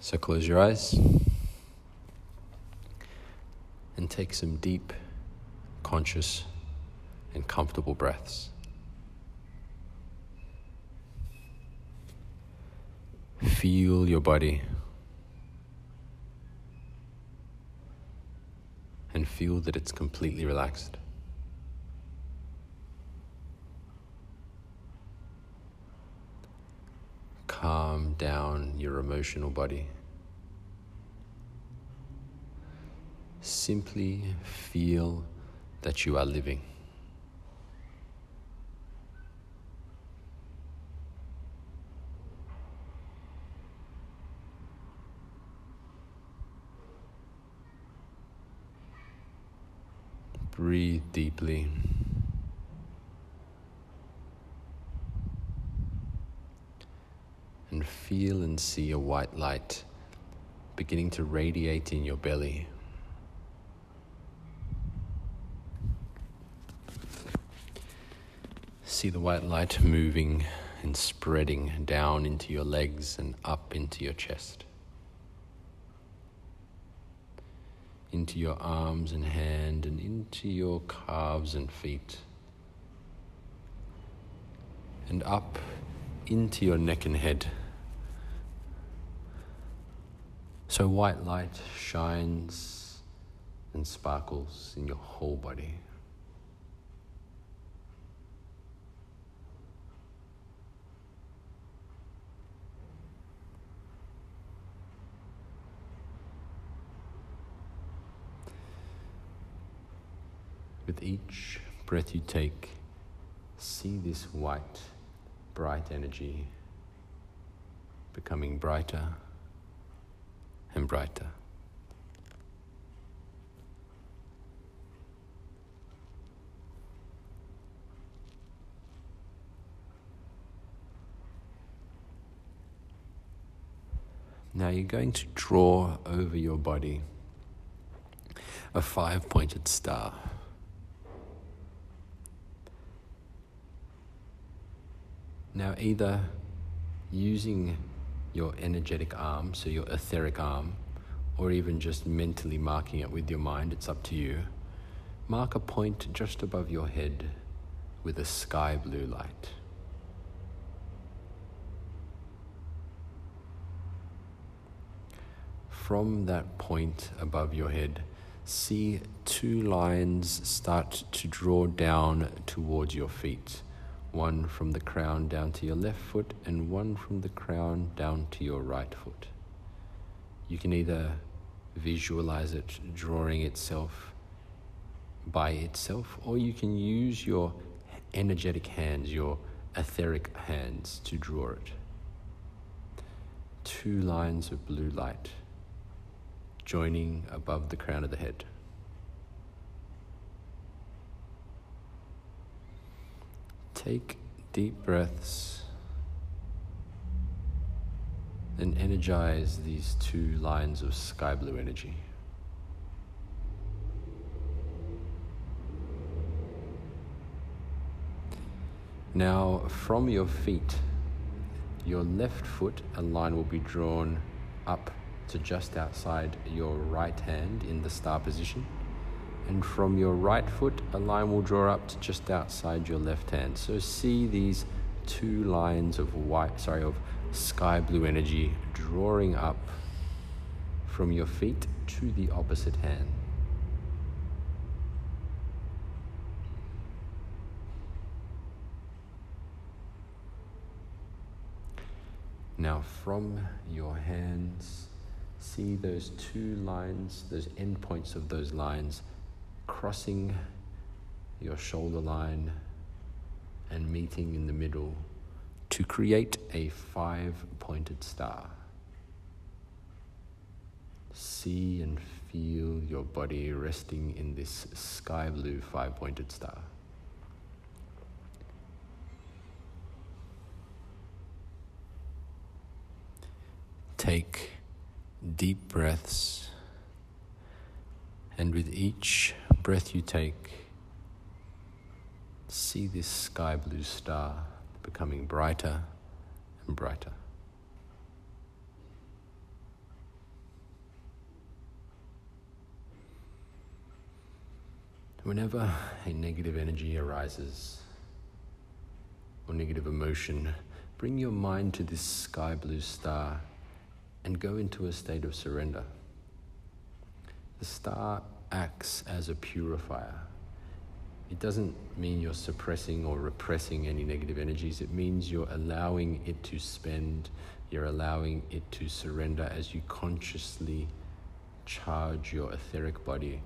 So close your eyes and take some deep, conscious, and comfortable breaths. Feel your body and feel that it's completely relaxed. Calm down your emotional body. Simply feel that you are living. Breathe deeply. and feel and see a white light beginning to radiate in your belly. See the white light moving and spreading down into your legs and up into your chest, into your arms and hand, and into your calves and feet, and up into your neck and head. So white light shines and sparkles in your whole body. With each breath you take, see this white bright energy becoming brighter and brighter. Now you're going to draw over your body a five pointed star. Now, either using your energetic arm, so your etheric arm, or even just mentally marking it with your mind, it's up to you. Mark a point just above your head with a sky blue light. From that point above your head, see two lines start to draw down towards your feet one from the crown down to your left foot and one from the crown down to your right foot. You can either visualize it drawing itself by itself, or you can use your energetic hands, your etheric hands, to draw it. Two lines of blue light joining above the crown of the head. Take deep breaths and energize these two lines of sky blue energy. Now, from your feet, your left foot, a line will be drawn up to just outside your right hand in the star position and from your right foot, a line will draw up to just outside your left hand. So see these two lines of white, sorry, of sky blue energy drawing up from your feet to the opposite hand. Now, from your hands, see those two lines, those endpoints of those lines crossing your shoulder line and meeting in the middle to create a five pointed star. See and feel your body resting in this sky blue five pointed star. Take deep breaths, and with each breath you take, see this sky blue star becoming brighter and brighter. Whenever a negative energy arises or negative emotion, bring your mind to this sky blue star and go into a state of surrender. The star acts as a purifier. It doesn't mean you're suppressing or repressing any negative energies. It means you're allowing it to spend, you're allowing it to surrender as you consciously charge your etheric body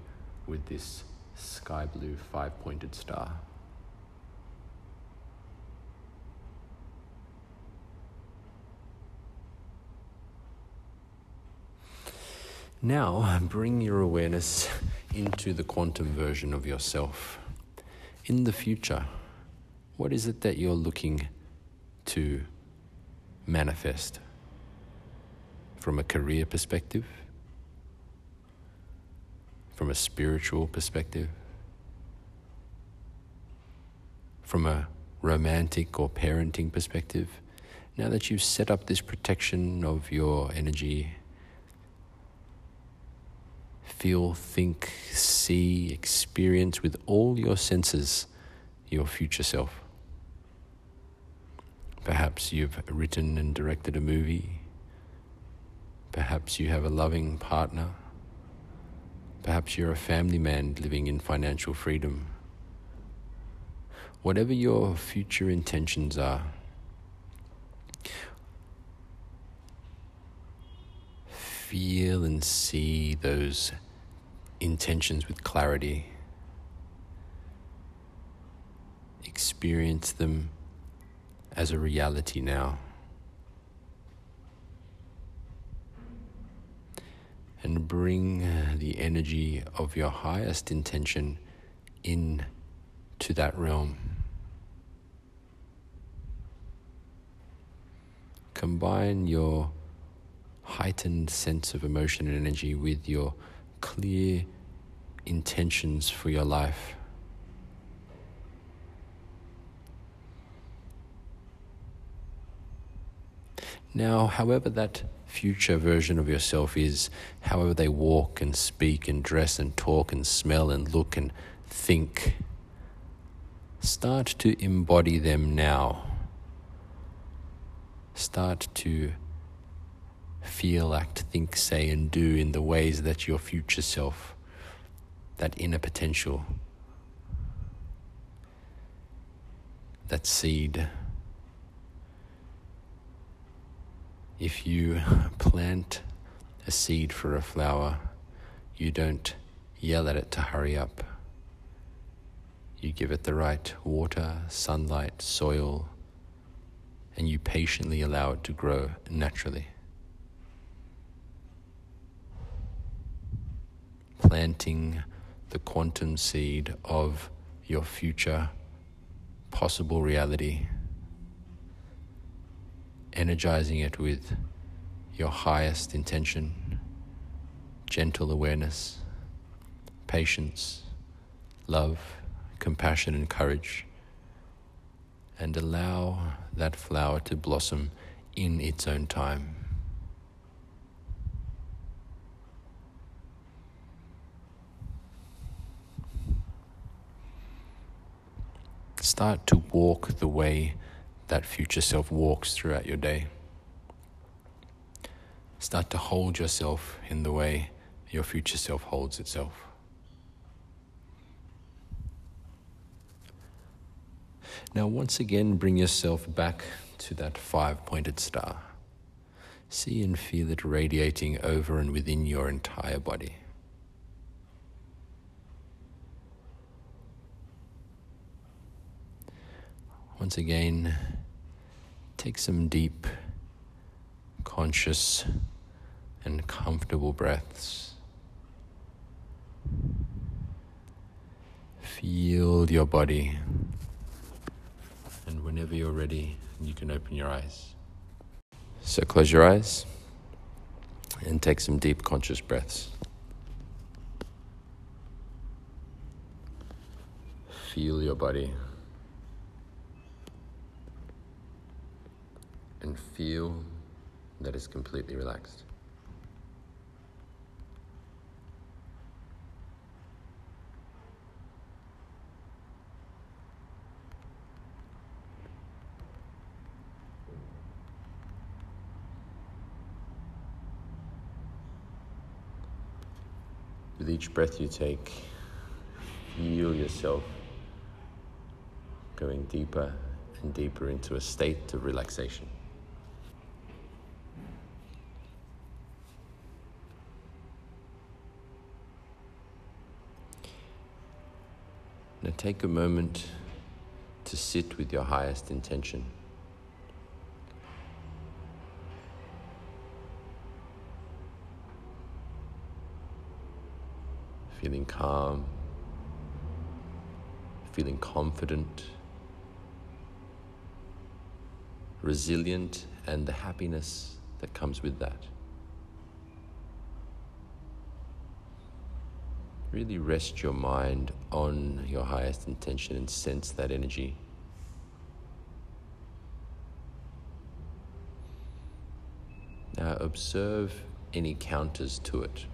with this sky blue five pointed star. Now, bring your awareness into the quantum version of yourself. In the future, what is it that you're looking to manifest? From a career perspective? From a spiritual perspective? From a romantic or parenting perspective? Now that you've set up this protection of your energy feel, think, see, experience with all your senses your future self. Perhaps you've written and directed a movie. Perhaps you have a loving partner. Perhaps you're a family man living in financial freedom. Whatever your future intentions are, feel and see those intentions with clarity. Experience them as a reality now. And bring uh, the energy of your highest intention in to that realm. Combine your heightened sense of emotion and energy with your clear intentions for your life. Now, however that future version of yourself is, however they walk and speak and dress and talk and smell and look and think, start to embody them now. Start to feel, act, think, say, and do in the ways that your future self, that inner potential, that seed, if you plant a seed for a flower, you don't yell at it to hurry up. You give it the right water, sunlight, soil, and you patiently allow it to grow naturally. Planting the quantum seed of your future possible reality, energizing it with your highest intention, gentle awareness, patience, love, compassion, and courage, and allow that flower to blossom in its own time. Start to walk the way that future self walks throughout your day. Start to hold yourself in the way your future self holds itself. Now, once again, bring yourself back to that five pointed star. See and feel it radiating over and within your entire body. Once again, take some deep, conscious, and comfortable breaths. Feel your body. And whenever you're ready, you can open your eyes. So close your eyes and take some deep, conscious breaths. Feel your body. and feel that it's completely relaxed. With each breath you take, feel yourself going deeper and deeper into a state of relaxation. Take a moment to sit with your highest intention. Feeling calm, feeling confident, resilient, and the happiness that comes with that. Really rest your mind on your highest intention and sense that energy. Now observe any counters to it.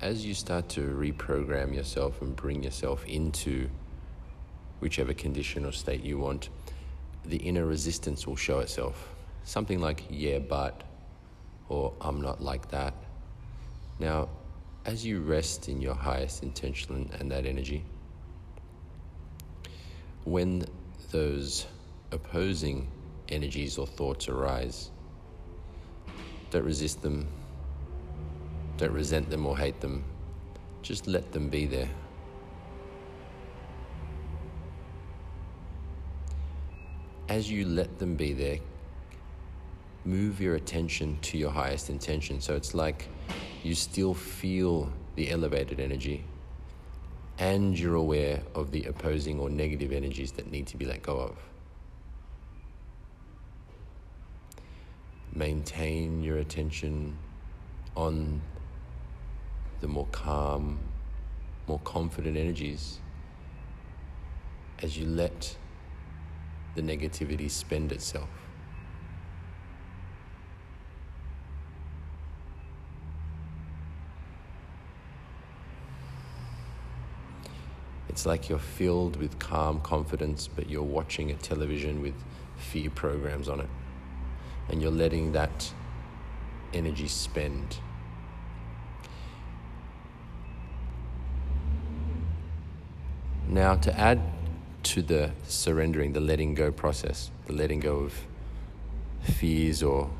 As you start to reprogram yourself and bring yourself into whichever condition or state you want, the inner resistance will show itself. Something like, yeah, but, or I'm not like that. Now, as you rest in your highest intention and that energy, when those opposing energies or thoughts arise, don't resist them, don't resent them or hate them, just let them be there. As you let them be there, move your attention to your highest intention. So it's like you still feel the elevated energy and you're aware of the opposing or negative energies that need to be let go of. Maintain your attention on the more calm, more confident energies as you let the negativity spend itself. It's like you're filled with calm confidence, but you're watching a television with fear programs on it. And you're letting that energy spend. Now, to add to the surrendering, the letting go process, the letting go of fears or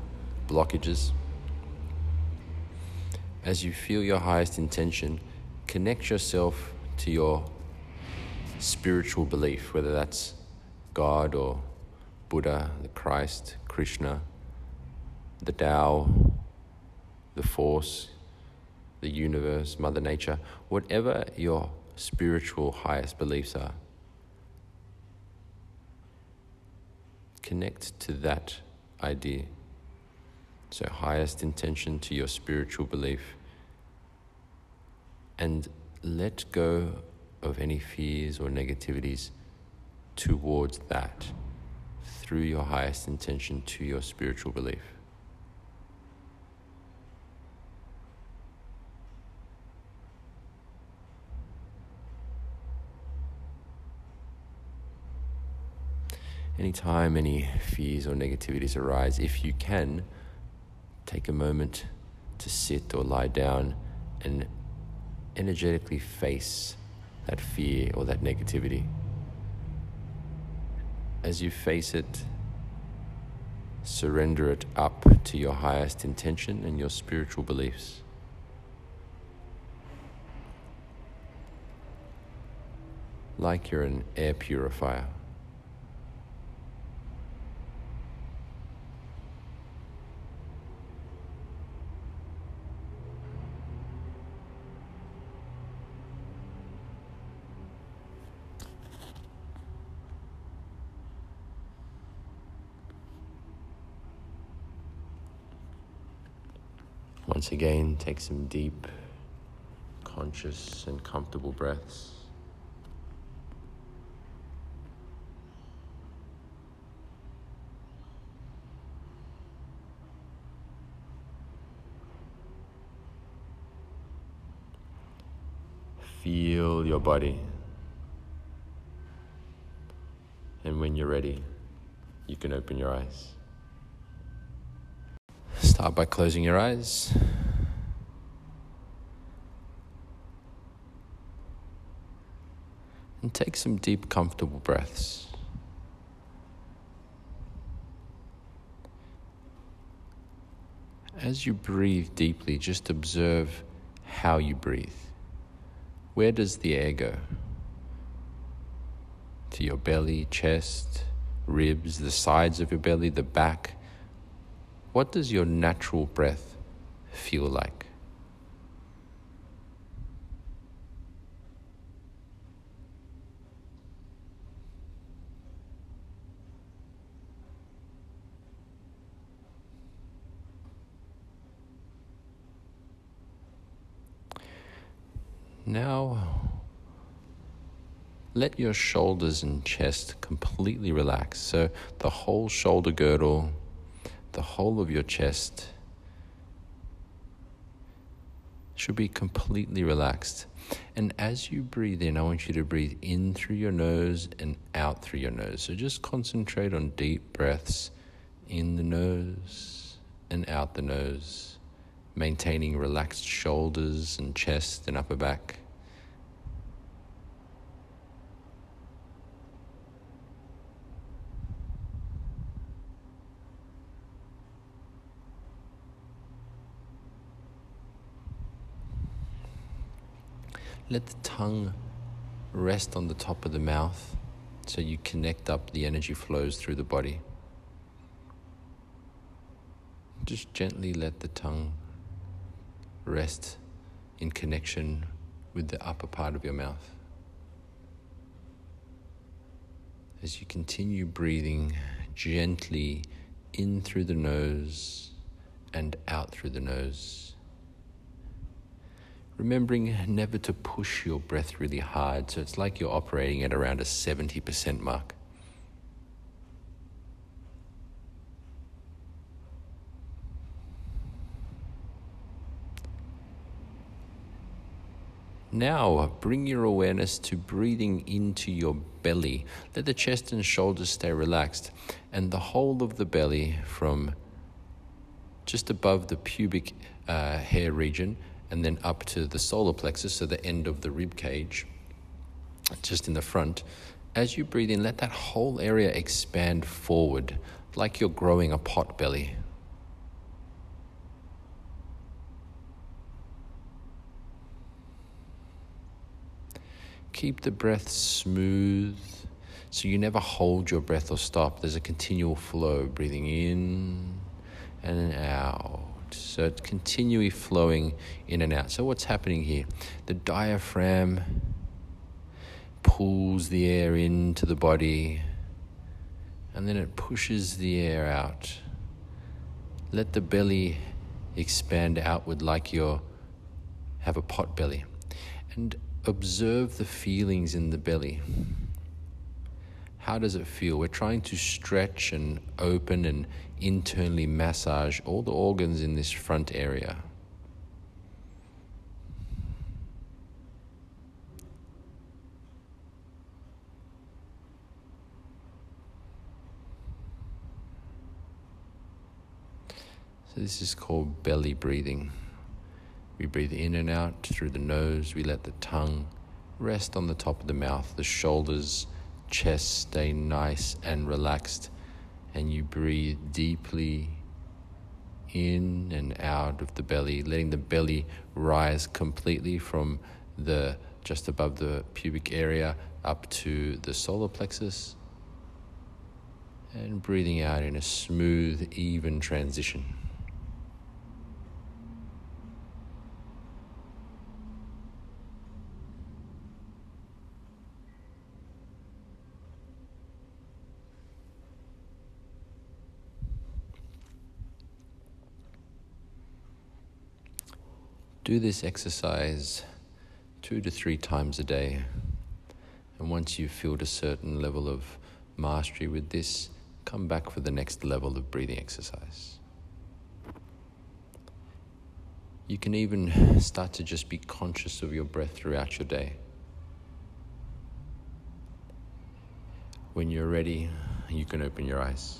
blockages, as you feel your highest intention, connect yourself to your spiritual belief, whether that's God or Buddha, the Christ, Krishna, the Tao, the Force, the universe, Mother Nature, whatever your spiritual highest beliefs are. Connect to that idea. So, highest intention to your spiritual belief. And let go of any fears or negativities towards that through your highest intention to your spiritual belief. Anytime any fears or negativities arise, if you can, take a moment to sit or lie down and energetically face that fear or that negativity. As you face it, surrender it up to your highest intention and your spiritual beliefs. Like you're an air purifier. Once again, take some deep, conscious, and comfortable breaths. Feel your body. And when you're ready, you can open your eyes. Start by closing your eyes. And take some deep, comfortable breaths. As you breathe deeply, just observe how you breathe. Where does the air go? To your belly, chest, ribs, the sides of your belly, the back what does your natural breath feel like? Now, let your shoulders and chest completely relax. So, the whole shoulder girdle, the whole of your chest should be completely relaxed. And as you breathe in, I want you to breathe in through your nose and out through your nose. So, just concentrate on deep breaths in the nose and out the nose maintaining relaxed shoulders and chest and upper back. Let the tongue rest on the top of the mouth so you connect up the energy flows through the body. Just gently let the tongue rest in connection with the upper part of your mouth. As you continue breathing gently in through the nose and out through the nose. Remembering never to push your breath really hard, so it's like you're operating at around a 70% mark. Now, bring your awareness to breathing into your belly. Let the chest and shoulders stay relaxed, and the whole of the belly from just above the pubic uh, hair region and then up to the solar plexus, so the end of the rib cage, just in the front. As you breathe in, let that whole area expand forward like you're growing a pot belly. Keep the breath smooth so you never hold your breath or stop. There's a continual flow, breathing in and out. So it's continually flowing in and out. So, what's happening here? The diaphragm pulls the air into the body and then it pushes the air out. Let the belly expand outward like you have a pot belly. And observe the feelings in the belly. How does it feel? We're trying to stretch and open and internally massage all the organs in this front area. So, this is called belly breathing. We breathe in and out through the nose. We let the tongue rest on the top of the mouth. The shoulders, chest stay nice and relaxed. And you breathe deeply in and out of the belly, letting the belly rise completely from the just above the pubic area up to the solar plexus. And breathing out in a smooth, even transition. Do this exercise two to three times a day. And once you've filled a certain level of mastery with this, come back for the next level of breathing exercise. You can even start to just be conscious of your breath throughout your day. When you're ready, you can open your eyes.